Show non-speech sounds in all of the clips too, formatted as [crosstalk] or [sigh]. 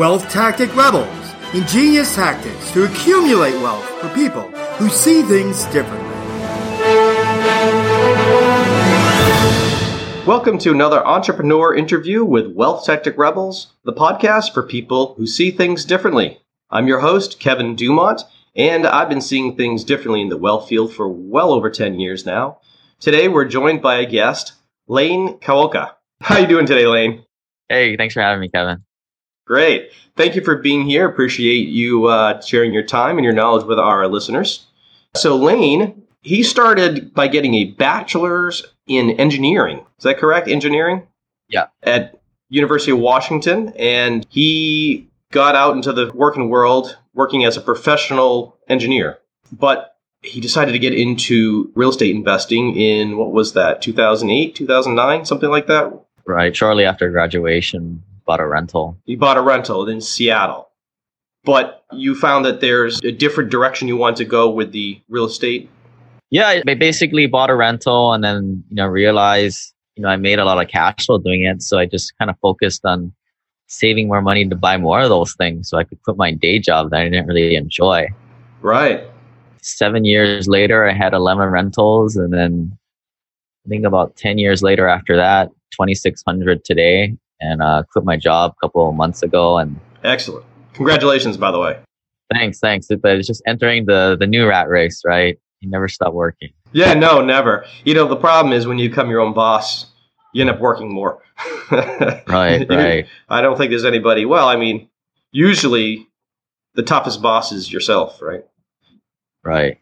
Wealth Tactic Rebels ingenious tactics to accumulate wealth for people who see things differently. Welcome to another entrepreneur interview with Wealth Tactic Rebels, the podcast for people who see things differently. I'm your host, Kevin Dumont, and I've been seeing things differently in the wealth field for well over 10 years now. Today we're joined by a guest, Lane Kawaoka. How are you doing today, Lane? Hey, thanks for having me, Kevin. Great. Thank you for being here. Appreciate you uh, sharing your time and your knowledge with our listeners. So, Lane, he started by getting a bachelor's in engineering. Is that correct? Engineering? Yeah. At University of Washington, and he got out into the working world working as a professional engineer. But he decided to get into real estate investing in what was that 2008 2009 something like that right shortly after graduation bought a rental you bought a rental in seattle but you found that there's a different direction you want to go with the real estate yeah i basically bought a rental and then you know realized you know i made a lot of cash flow doing it so i just kind of focused on saving more money to buy more of those things so i could quit my day job that i didn't really enjoy right seven years later, I had 11 rentals. And then I think about 10 years later after that, 2,600 today. And uh, quit my job a couple of months ago. And excellent. Congratulations, by the way. Thanks, thanks. But it's just entering the, the new rat race, right? You never stop working. Yeah, no, never. You know, the problem is when you become your own boss, you end up working more. [laughs] right, right. I don't think there's anybody, well, I mean, usually the toughest boss is yourself, right? Right.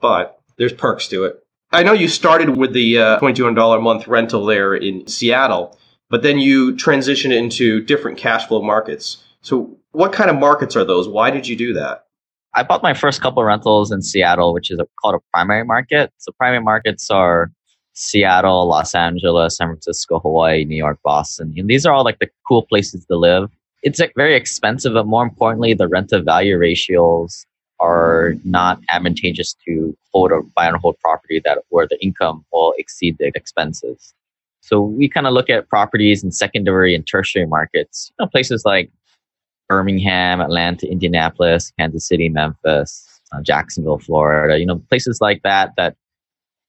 But there's perks to it. I know you started with the uh, $2,200 a month rental there in Seattle, but then you transitioned into different cash flow markets. So, what kind of markets are those? Why did you do that? I bought my first couple rentals in Seattle, which is a, called a primary market. So, primary markets are Seattle, Los Angeles, San Francisco, Hawaii, New York, Boston. And these are all like the cool places to live. It's like very expensive, but more importantly, the rent to value ratios are not advantageous to hold or buy and hold property that where the income will exceed the expenses. So we kind of look at properties in secondary and tertiary markets, you know, places like Birmingham, Atlanta, Indianapolis, Kansas City, Memphis, uh, Jacksonville, Florida, you know, places like that that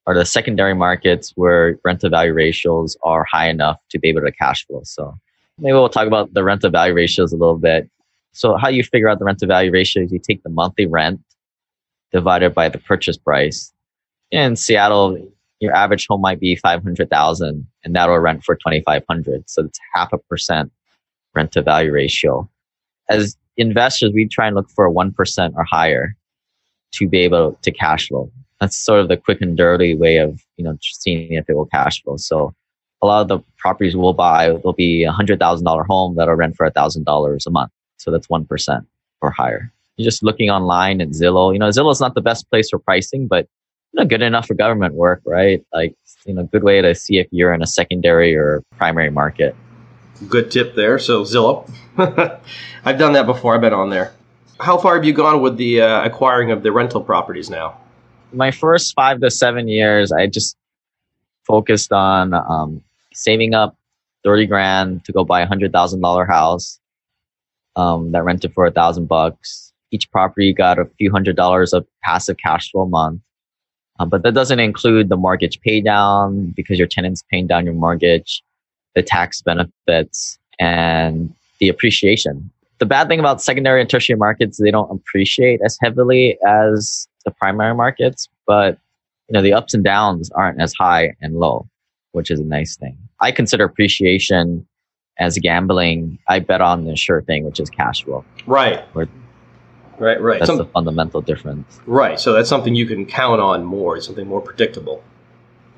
are the secondary markets where rent to value ratios are high enough to be able to cash flow. So maybe we'll talk about the rent to value ratios a little bit. So how you figure out the rent to value ratio is you take the monthly rent divided by the purchase price. In Seattle, your average home might be 500,000 and that'll rent for 2,500. So it's half a percent rent to value ratio. As investors, we try and look for a 1% or higher to be able to cash flow. That's sort of the quick and dirty way of, you know, seeing if it will cash flow. So a lot of the properties we'll buy will be a hundred thousand dollar home that'll rent for a thousand dollars a month. So that's 1% or higher. You're just looking online at Zillow. You know, Zillow is not the best place for pricing, but you know, good enough for government work, right? Like, you know, good way to see if you're in a secondary or primary market. Good tip there. So Zillow, [laughs] I've done that before. I've been on there. How far have you gone with the uh, acquiring of the rental properties now? My first five to seven years, I just focused on um, saving up 30 grand to go buy a hundred thousand dollar house um, that rented for a thousand bucks. Each property got a few hundred dollars of passive cash flow a month. Um, but that doesn't include the mortgage pay down because your tenant's paying down your mortgage, the tax benefits, and the appreciation. The bad thing about secondary and tertiary markets, they don't appreciate as heavily as the primary markets, but you know, the ups and downs aren't as high and low, which is a nice thing. I consider appreciation as gambling, I bet on the sure thing, which is cash flow. Right. Where right, right. That's Some, the fundamental difference. Right. So that's something you can count on more. It's something more predictable.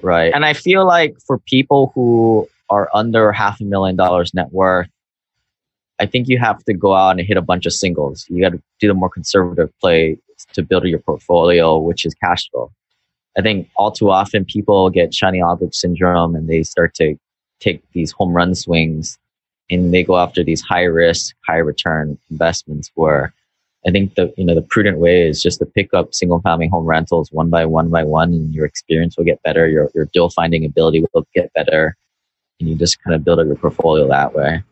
Right. And I feel like for people who are under half a million dollars net worth, I think you have to go out and hit a bunch of singles. You got to do the more conservative play to build your portfolio, which is cash flow. I think all too often people get shiny object syndrome and they start to take these home run swings and they go after these high risk, high return investments where I think the you know the prudent way is just to pick up single family home rentals one by one by one, and your experience will get better. Your your deal finding ability will get better, and you just kind of build up your portfolio that way.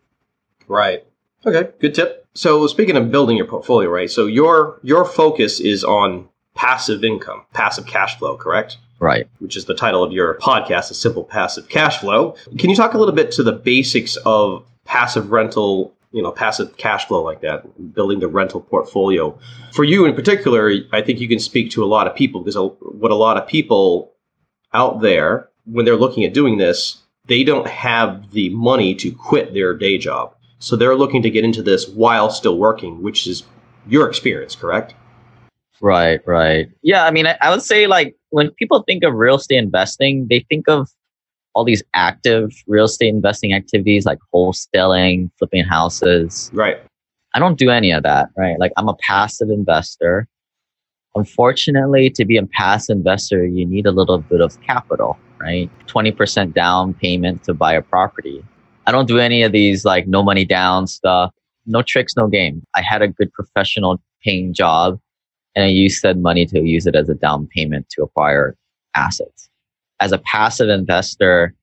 Right. Okay, good tip. So speaking of building your portfolio, right? So your your focus is on passive income, passive cash flow, correct? Right. Which is the title of your podcast, A Simple Passive Cash Flow. Can you talk a little bit to the basics of passive rental, you know, passive cash flow like that, building the rental portfolio? For you in particular, I think you can speak to a lot of people because what a lot of people out there, when they're looking at doing this, they don't have the money to quit their day job. So they're looking to get into this while still working, which is your experience, correct? Right, right. Yeah, I mean, I, would say like when people think of real estate investing, they think of all these active real estate investing activities like wholesaling, flipping houses. Right. I don't do any of that, right? Like I'm a passive investor. Unfortunately, to be a passive investor, you need a little bit of capital, right? 20% down payment to buy a property. I don't do any of these like no money down stuff. No tricks, no game. I had a good professional paying job and I used that money to use it as a down payment to acquire assets. As a passive investor,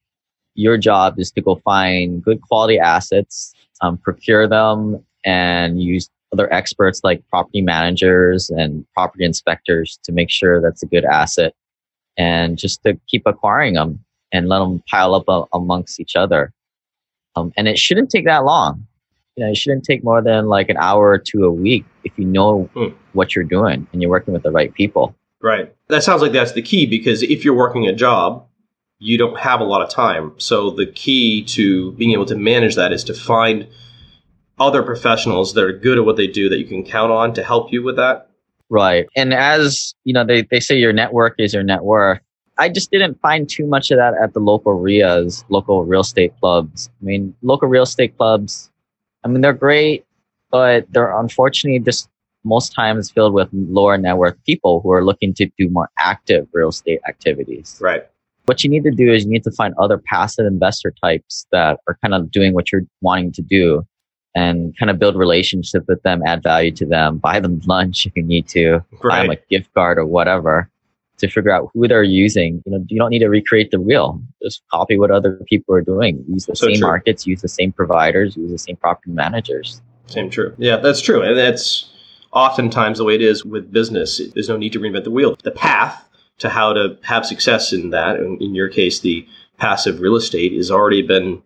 your job is to go find good quality assets, um, procure them, and use other experts like property managers and property inspectors to make sure that's a good asset and just to keep acquiring them and let them pile up a- amongst each other. Um, and it shouldn't take that long you know, it shouldn't take more than like an hour or two a week if you know hmm. what you're doing and you're working with the right people. Right. That sounds like that's the key because if you're working a job, you don't have a lot of time. So the key to being able to manage that is to find other professionals that are good at what they do that you can count on to help you with that. Right. And as, you know, they, they say your network is your net worth. I just didn't find too much of that at the local REIAs, local real estate clubs. I mean, local real estate clubs, I mean, they're great, but they're unfortunately just most times filled with lower net worth people who are looking to do more active real estate activities. Right. What you need to do is you need to find other passive investor types that are kind of doing what you're wanting to do and kind of build relationship with them, add value to them, buy them lunch if you need to, right. buy them a gift card or whatever to figure out who they're using. You know, you don't need to recreate the wheel. Just copy what other people are doing. Use the so same true. markets, use the same providers, use the same property managers. Same true. Yeah, that's true. And that's oftentimes the way it is with business. There's no need to reinvent the wheel. The path to how to have success in that, in your case, the passive real estate, is already been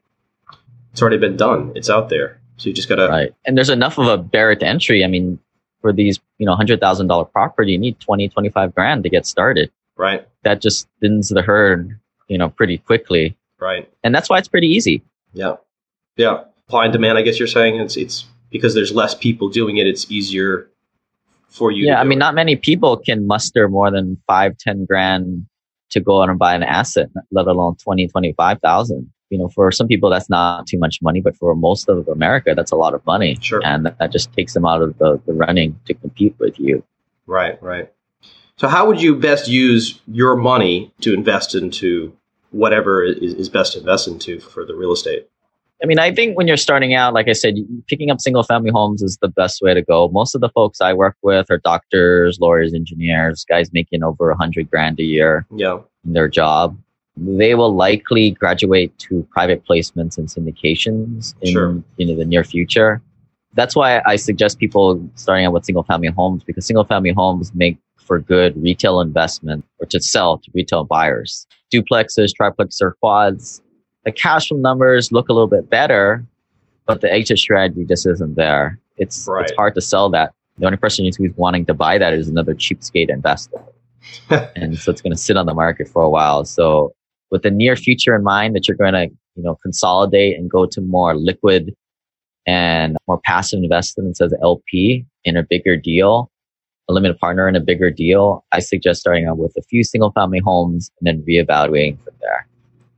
it's already been done. It's out there. So you just gotta right. And there's enough of a barrier to entry. I mean, for these, you know, hundred thousand dollar property, you need 20, 25 grand to get started. Right. That just thins the herd, you know, pretty quickly. Right. And that's why it's pretty easy. Yeah. Yeah. Supply and demand, I guess you're saying it's it's because there's less people doing it, it's easier for you. Yeah, I mean, it. not many people can muster more than five, ten grand to go out and buy an asset, let alone twenty, twenty-five thousand. you know, for some people that's not too much money, but for most of America, that's a lot of money. Sure. And that, that just takes them out of the, the running to compete with you. Right, right. So how would you best use your money to invest into whatever is, is best to invest into for the real estate? I mean, I think when you're starting out, like I said, picking up single family homes is the best way to go. Most of the folks I work with are doctors, lawyers, engineers, guys making over a hundred grand a year yeah. in their job they will likely graduate to private placements and syndications in sure. you know the near future. That's why I suggest people starting out with single family homes because single family homes make for good retail investment or to sell to retail buyers. Duplexes, triplexes, or quads. The cash flow numbers look a little bit better, but the exit strategy just isn't there. It's right. it's hard to sell that. The only person who's wanting to buy that is another cheapskate investor. [laughs] and so it's going to sit on the market for a while. So with the near future in mind that you're going to, you know, consolidate and go to more liquid and more passive investments as LP in a bigger deal, a limited partner in a bigger deal, I suggest starting out with a few single family homes and then reevaluating from there.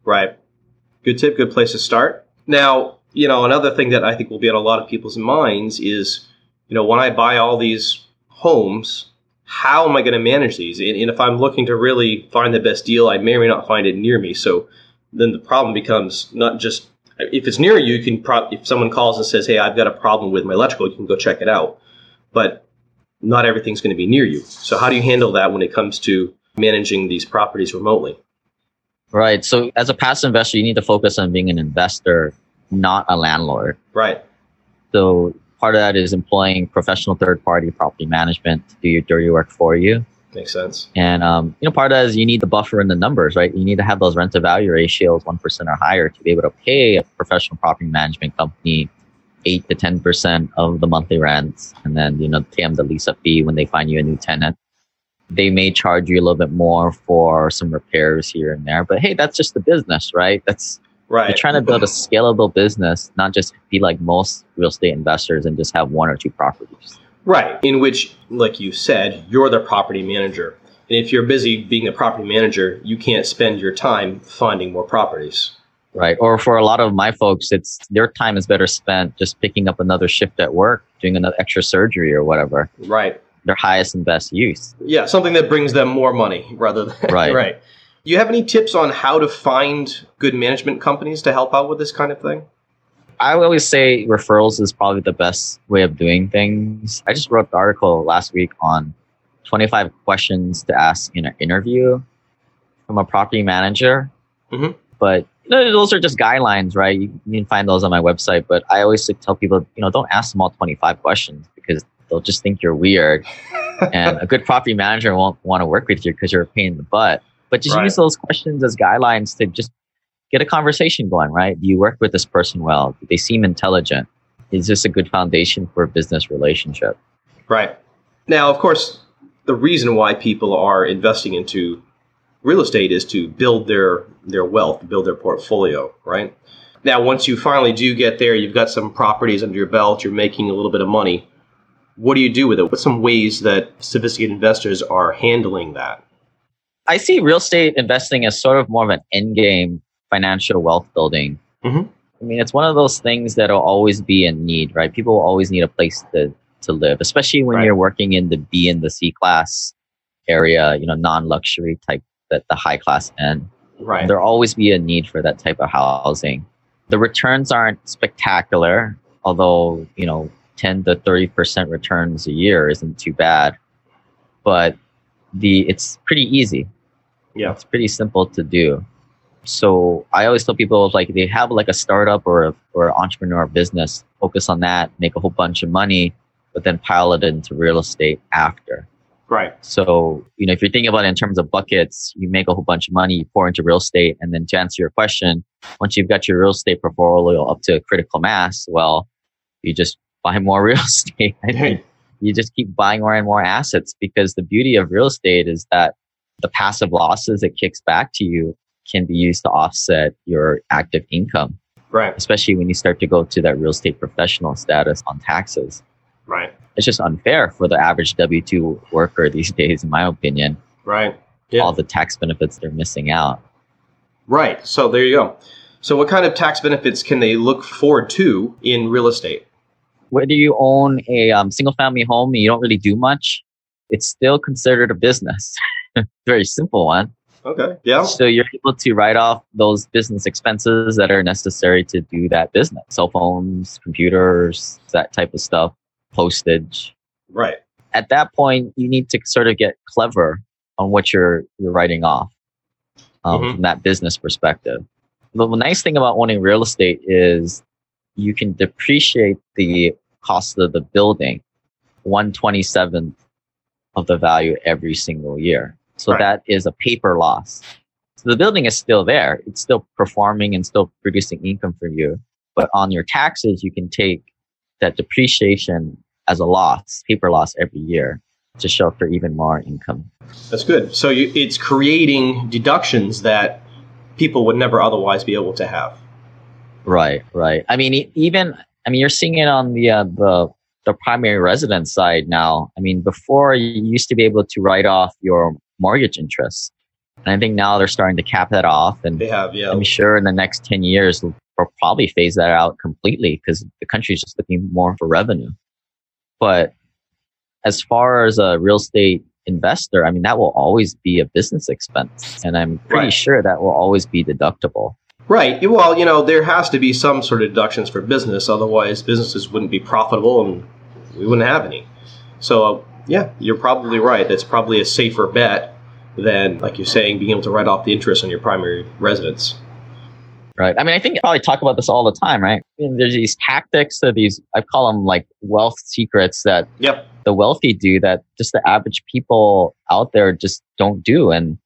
Right. Good tip, good place to start. Now, you know, another thing that I think will be on a lot of people's minds is, you know, when I buy all these homes, how am I going to manage these? And, and, if I'm looking to really find the best deal, I may or may not find it near me. So then the problem becomes not just if it's near you, you can pro- if someone calls and says, "Hey, I've got a problem with my electrical," you can go check it out. But not everything's going to be near you. So how do you handle that when it comes to managing these properties remotely? Right. So as a passive investor, you need to focus on being an investor, not a landlord. Right. So part of that is employing professional third party property management to do your dirty work for you. Makes sense. And um, you know, part of that is you need the buffer in the numbers, right? You need to have those rent to value ratios one percent or higher to be able to pay a professional property management company eight to ten percent of the monthly rents, and then you know pay them the lease up fee when they find you a new tenant. They may charge you a little bit more for some repairs here and there, but hey, that's just the business, right? That's Right. you're trying to build a scalable business, not just be like most real estate investors and just have one or two properties. Right. In which, like you said, you're the property manager. And if you're busy being a property manager, you can't spend your time finding more properties. Right. Or for a lot of my folks, it's their time is better spent just picking up another shift at work, doing another extra surgery or whatever. Right. Their highest and best use. Yeah, something that brings them more money rather than [laughs] Right. right. You have any tips on how to find good management companies to help out with this kind of thing? I would always say referrals is probably the best way of doing things. I just wrote an article last week on 25 questions to ask in an interview from a property manager. Mhm. But you know, those are just guidelines, right? You, you can find those on my website. But I always tell people, you know, don't ask them all 25 questions because they'll just think you're weird. [laughs] and a good property manager won't want to work with you because you're a pain in the butt. But just Right. use those questions as guidelines to just get a conversation going, right? Do you work with this person well? Do they seem intelligent? Is this a good foundation for a business relationship? Right. Now, of course, the reason why people are investing into real estate is to build their their wealth, build their portfolio, right? Now, once you finally do get there, you've got some properties under your belt, you're making a little bit of money. What do you do with it? What's some ways that sophisticated investors are handling that? I see real estate investing as sort of more of an end game financial wealth building. Mhm. I mean, it's one of those things that'll always be in need, right? People will always need a place to, to live, especially when Right. you're working in the B and the C class area, you know, non luxury type, that the high class end. Right. There'll always be a need for that type of housing. The returns aren't spectacular, although, you know, 10 to 30% returns a year isn't too bad. But the it's pretty easy. Yeah. It's pretty simple to do. So I always tell people like they have like a startup or a, or an entrepreneur business, focus on that, make a whole bunch of money, but then pile it into real estate after. Right. So, you know, if you're thinking about it in terms of buckets, you make a whole bunch of money, you pour into real estate. And then to answer your question, once you've got your real estate portfolio up to a critical mass, well, you just buy more [laughs] real estate. I mean, you just keep buying more and more assets because the beauty of real estate is that the passive losses it kicks back to you can be used to offset your active income, Right. especially when you start to go to that real estate professional status on taxes. Right. It's just unfair for the average W 2 worker these [laughs] days, in my opinion Right. Yeah. all the tax benefits they're missing out. Right. So there you go. So what kind of tax benefits can they look forward to in real estate? Whether you own a um, single family home and you don't really do much, it's still considered a business. [laughs] Very simple one. Okay. Yeah. So you're able to write off those business expenses that are necessary to do that business. Cell phones, computers, that type of stuff, postage. Right. At that point, you need to sort of get clever on what you're, you're writing off um, Mhm. from that business perspective. The nice thing about owning real estate is you can depreciate the cost of the building 127th of the value every single year. So Right. that is a paper loss. So the building is still there. It's still performing and still producing income for you. But on your taxes, you can take that depreciation as a loss, paper loss every year to show for even more income. That's good. So you, it's creating deductions that people would never otherwise be able to have. Right, right. I mean, e- even I mean, you're seeing it on the uh, the the primary residence side now. I mean, before you used to be able to write off your mortgage interest, and I think now they're starting to cap that off. And They have, yeah. I'm sure in the next ten years we'll probably phase that out completely because the country's just looking more for revenue. But as far as a real estate investor, I mean, that will always be a business expense, and I'm pretty Right. sure that will always be deductible. Right. Well, you know, there has to be some sort of deductions for business, otherwise businesses wouldn't be profitable and we wouldn't have any. So, uh, yeah, you're probably right. That's probably a safer bet than, like you're saying, being able to write off the interest on your primary residence. Right. I mean, I think you probably talk about this all the time, right? I mean, there's these tactics or these, I call them like wealth secrets that Yep. the wealthy do that just the average people out there just don't do. And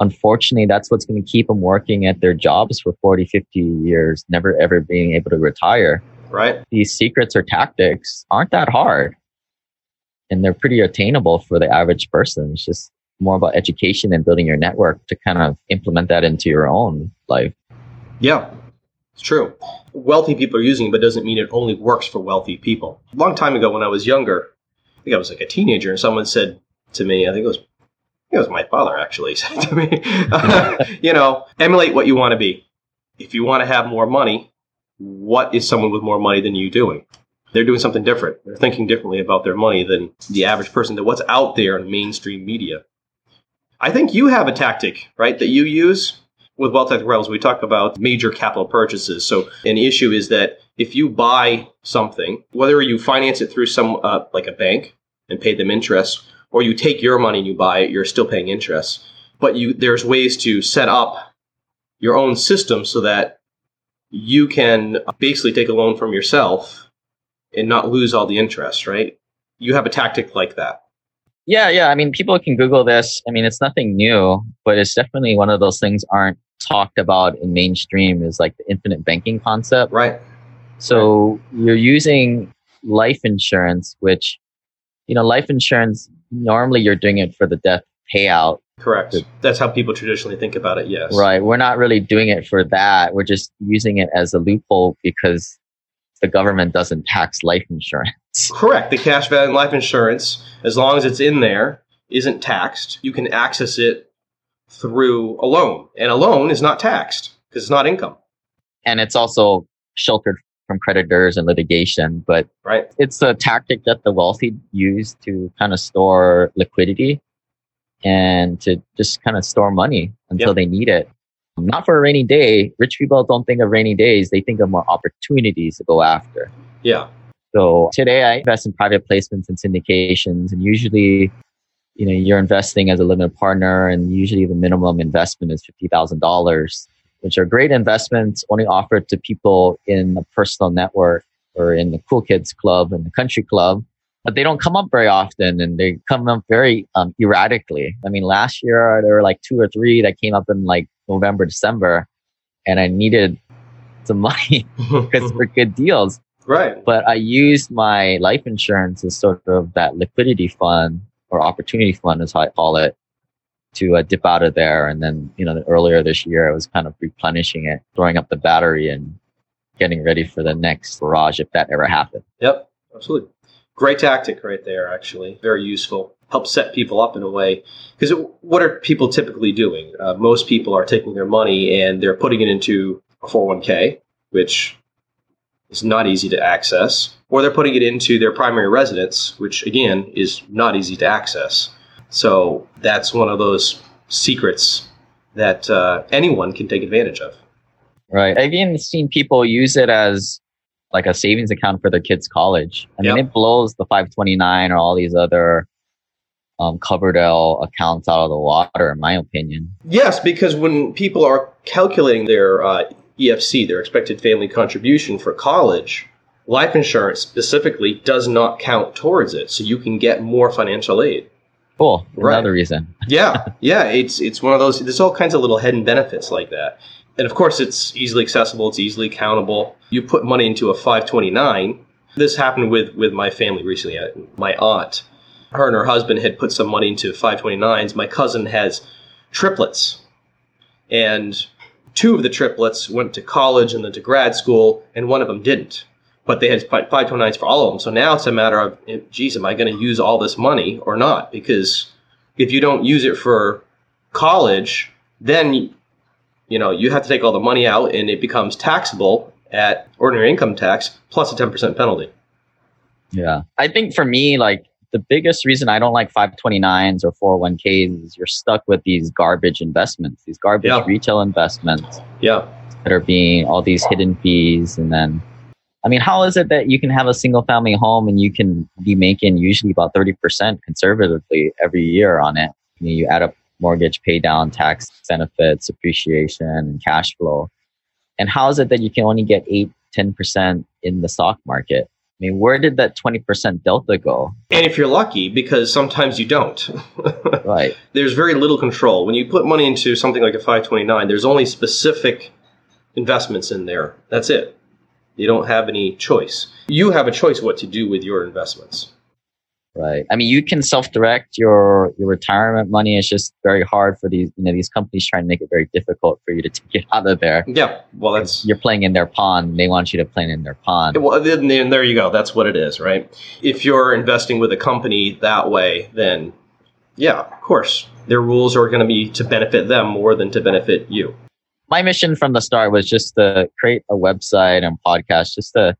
unfortunately, that's what's going to keep them working at their jobs for 40, 50 years, never ever being able to retire. Right. These secrets or tactics aren't that hard and they're pretty attainable for the average person. It's just more about education and building your network to kind of implement that into your own life. Yeah. It's true. Wealthy people are using it, but doesn't mean it only works for wealthy people. A long time ago when I was younger, I think I was like a teenager, and someone said to me, I think it was it was my father actually [laughs] said to me, [laughs] you know, emulate what you want to be. If you want to have more money, what is someone with more money than you doing? They're doing something different. They're thinking differently about their money than the average person, than what's out there in mainstream media. I think you have a tactic, right, that you use with Wealth Tech Rebels. We talk about major capital purchases. So an issue is that if you buy something, whether you finance it through some, uh, like a bank and pay them interest, or you take your money and you buy it, you're still paying interest. But you, there's ways to set up your own system so that you can basically take a loan from yourself and not lose all the interest, right? You have a tactic like that. Yeah, yeah. I mean, people can Google this. I mean, it's nothing new, but it's definitely one of those things aren't talked about in mainstream is like the infinite banking concept. Right. So you're using life insurance, which, you know, life insurance, normally you're doing it for the death payout. Correct. That's how people traditionally think about it, yes. Right. We're not really doing it for that. We're just using it as a loophole because the government doesn't tax life insurance. [laughs] Correct. The cash value in life insurance, as long as it's in there, isn't taxed. You can access it through a loan, and a loan is not taxed because it's not income. And it's also sheltered from creditors and litigation, but right. it's a tactic that the wealthy use to kind of store liquidity and to just kind of store money until Yep. they need it. Not for a rainy day. Rich people don't think of rainy days. They think of more opportunities to go after. Yeah. So today I invest in private placements and syndications and usually, you know, you're investing as a limited partner and usually the minimum investment is $50,000, which are great investments only offered to people in the personal network or in the cool kids club and the country club. But they don't come up very often and they come up very um, erratically. I mean, last year there were like two or three that came up in like November, December, and I needed some money [laughs] because [laughs] for good deals right. but I used my life insurance as sort of that liquidity fund or opportunity fund, as I call it, to uh, dip out of there. And then, you know, earlier this year, I was kind of replenishing it, throwing up the battery and getting ready for the next barrage if that ever happened. Yep. Absolutely. Great tactic right there, actually. Very useful. Helps set people up in a way. Because what are people typically doing? Uh, most people are taking their money and they're putting it into a 401k, which is not easy to access, or they're putting it into their primary residence, which again is not easy to access. So that's one of those secrets that uh, anyone can take advantage of. Right. I've even seen people use it as like a savings account for their kids' college. I mean, Yep. it blows the 529 or all these other um, Coverdell accounts out of the water, in my opinion. Yes, because when people are calculating their uh, EFC, their expected family contribution for college, life insurance specifically does not count towards it. So you can get more financial aid. Cool. Right. Another reason. [laughs] Yeah, yeah, it's it's one of those. There's all kinds of little hidden benefits like that, and of course, it's easily accessible. It's easily accountable. You put money into a 529. This happened with with my family recently. My aunt, her and her husband had put some money into 529s. My cousin has triplets, and two of the triplets went to college and then to grad school, and one of them didn't. But they had 529s for all of them. So now it's a matter of, geez, am I going to use all this money or not? Because if you don't use it for college, then you know you have to take all the money out, and it becomes taxable at ordinary income tax plus a ten percent penalty. Yeah. I think for me, like the biggest reason I don't like 529s or 401ks is you're stuck with these garbage investments, these garbage Yeah. retail investments Yeah, that are being all these hidden fees. And then, I mean, how is it that you can have a single family home and you can be making usually about 30% conservatively every year on it? I mean, you add up mortgage pay down, tax benefits, appreciation, and cash flow. And how is it that you can only get 8, 10% in the stock market? I mean, where did that 20% delta go? And if you're lucky, because sometimes you don't. [laughs] right. There's very little control. When you put money into something like a 529, there's only specific investments in there. That's it. You don't have any choice. You have a choice what to do with your investments. Right. I mean, you can self-direct your your retirement money. It's just very hard for these you know these companies trying to make it very difficult for you to take it out of there. Yeah. Well, that's you're playing in their pond. They want you to play in their pond. Well, then, then there you go. That's what it is, right? If you're investing with a company that way, then yeah, of course, their rules are going to be to benefit them more than to benefit you. My mission from the start was just to create a website and podcast, just to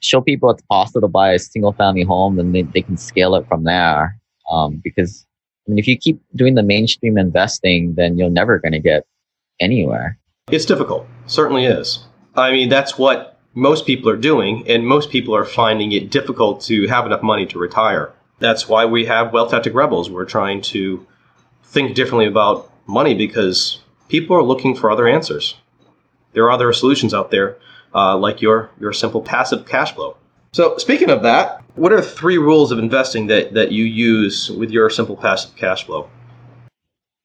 show people it's possible to buy a single family home and they, they can scale it from there. Um, because I mean, if you keep doing the mainstream investing, then you're never going to get anywhere. It's difficult. Certainly is. I mean, that's what most people are doing, and most people are finding it difficult to have enough money to retire. That's why we have Wealth Tactic Rebels. We're trying to think differently about money because people are looking for other answers. There are other solutions out there uh, like your your simple passive cash flow. So speaking of that, what are three rules of investing that, that you use with your simple passive cash flow?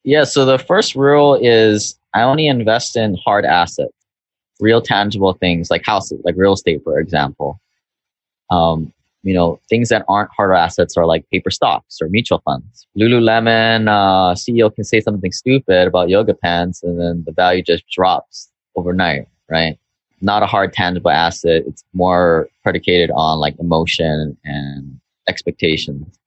Yeah, so the first rule is I only invest in hard assets, real tangible things like houses, like real estate, for example. Um, you know, things that aren't hard assets are like paper stocks or mutual funds. Lululemon uh, CEO can say something stupid about yoga pants, and then the value just drops overnight, right? not a hard tangible asset. It's more predicated on like emotion and expectations.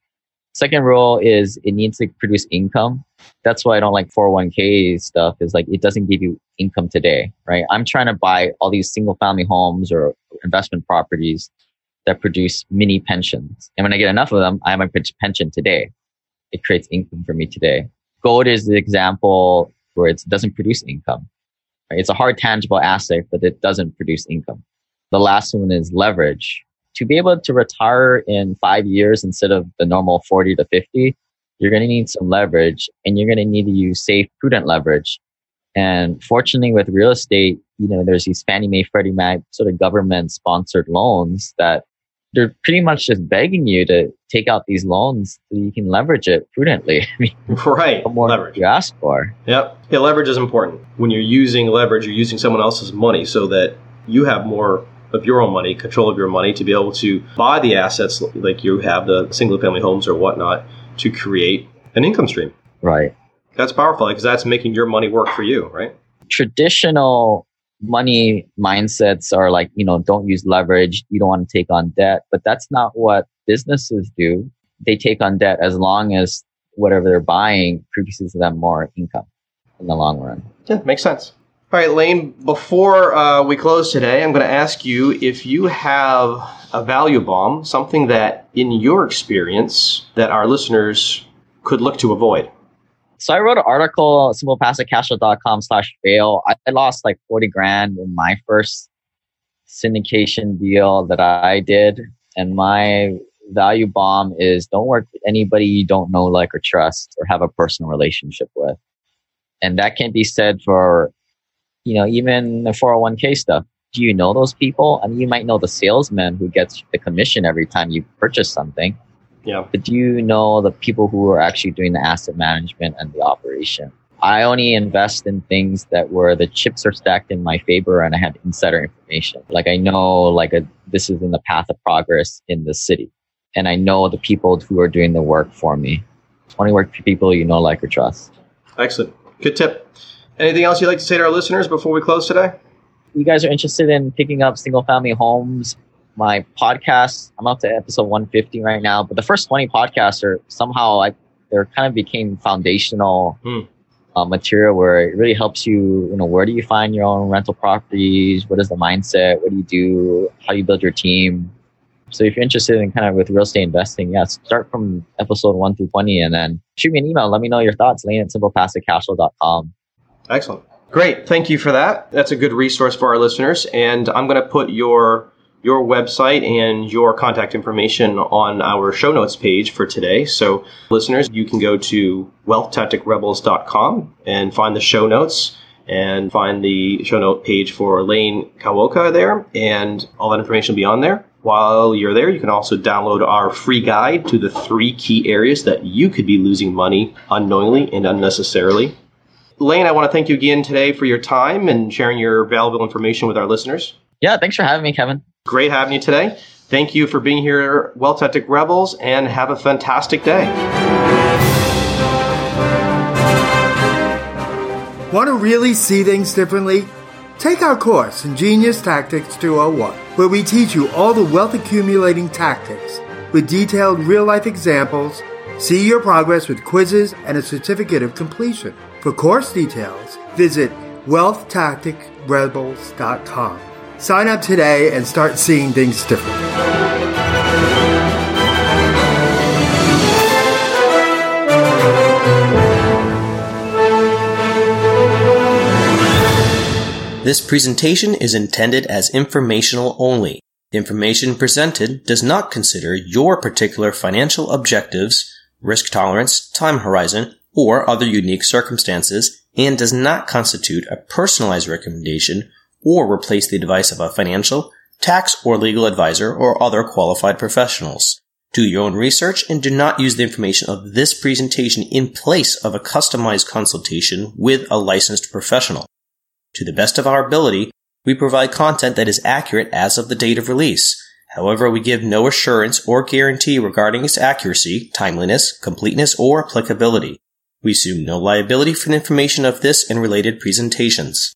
Second rule is it needs to produce income. That's why I don't like 401k stuff is like it doesn't give you income today, right? I'm trying to buy all these single family homes or investment properties that produce mini pensions. And when I get enough of them, I have my pension today. It creates income for me today. Gold is the example where it doesn't produce income. It's a hard tangible asset, but it doesn't produce income. The last one is leverage. To be able to retire in five years instead of the normal 40 to 50, you're going to need some leverage and you're going to need to use safe, prudent leverage. And fortunately with real estate, you know, there's these Fannie Mae, Freddie Mac sort of government sponsored loans that they're pretty much just begging you to take out these loans so you can leverage it prudently. [laughs] I mean, right. More leverage. you ask for? Yep. Yeah, leverage is important. When you're using leverage, you're using someone else's money so that you have more of your own money, control of your money to be able to buy the assets like you have the single family homes or whatnot to create an income stream. Right. That's powerful because that's making your money work for you, right? Traditional money mindsets are like, you know, don't use leverage. You don't want to take on debt, but that's not what businesses do. They take on debt as long as whatever they're buying produces them more income in the long run. Yeah, makes sense. All right, Lane, before uh, we close today, I'm going to ask you if you have a value bomb, something that in your experience that our listeners could look to avoid. So I wrote an article, simplepassivecashflow.com slash fail. I, I lost like 40 grand in my first syndication deal that I did. And my value bomb is don't work with anybody you don't know, like, or trust or have a personal relationship with. And that can be said for, you know, even the 401k stuff. Do you know those people? I mean, you might know the salesman who gets the commission every time you purchase something yeah. But do you know the people who are actually doing the asset management and the operation? I only invest in things that where the chips are stacked in my favor and I have insider information. Like I know like a, this is in the path of progress in the city. And I know the people who are doing the work for me. Only work for people you know, like, or trust. Excellent. Good tip. Anything else you'd like to say to our listeners before we close today? You guys are interested in picking up single family homes my podcast. I'm up to episode 150 right now, but the first 20 podcasts are somehow like they're kind of became foundational hmm. uh, material where it really helps you. You know, where do you find your own rental properties? What is the mindset? What do you do? How do you build your team? So if you're interested in kind of with real estate investing, yeah, start from episode one through 20 and then shoot me an email. Let me know your thoughts. Lane at simplepassivecashflow.com. Excellent. Great. Thank you for that. That's a good resource for our listeners. And I'm going to put your your website and your contact information on our show notes page for today. So, listeners, you can go to wealthtacticrebels.com and find the show notes. and find the show note page for Lane Kawaoka there, and all that information will be on there. While you're there, you can also download our free guide to the three key areas that you could be losing money unknowingly and unnecessarily. Lane, I want to thank you again today for your time and sharing your valuable information with our listeners. Yeah, thanks for having me, Kevin. Great having you today. Thank you for being here, Wealth Tactic Rebels, and have a fantastic day. Want to really see things differently? Take our course, Ingenious Tactics 201, where we teach you all the wealth accumulating tactics with detailed real life examples. See your progress with quizzes and a certificate of completion. For course details, visit wealthtacticrebels.com. Sign up today and start seeing things differently. This presentation is intended as informational only. The information presented does not consider your particular financial objectives, risk tolerance, time horizon, or other unique circumstances, and does not constitute a personalized recommendation or replace the advice of a financial, tax, or legal advisor or other qualified professionals. Do your own research and do not use the information of this presentation in place of a customized consultation with a licensed professional. To the best of our ability, we provide content that is accurate as of the date of release. However, we give no assurance or guarantee regarding its accuracy, timeliness, completeness, or applicability. We assume no liability for the information of this and related presentations.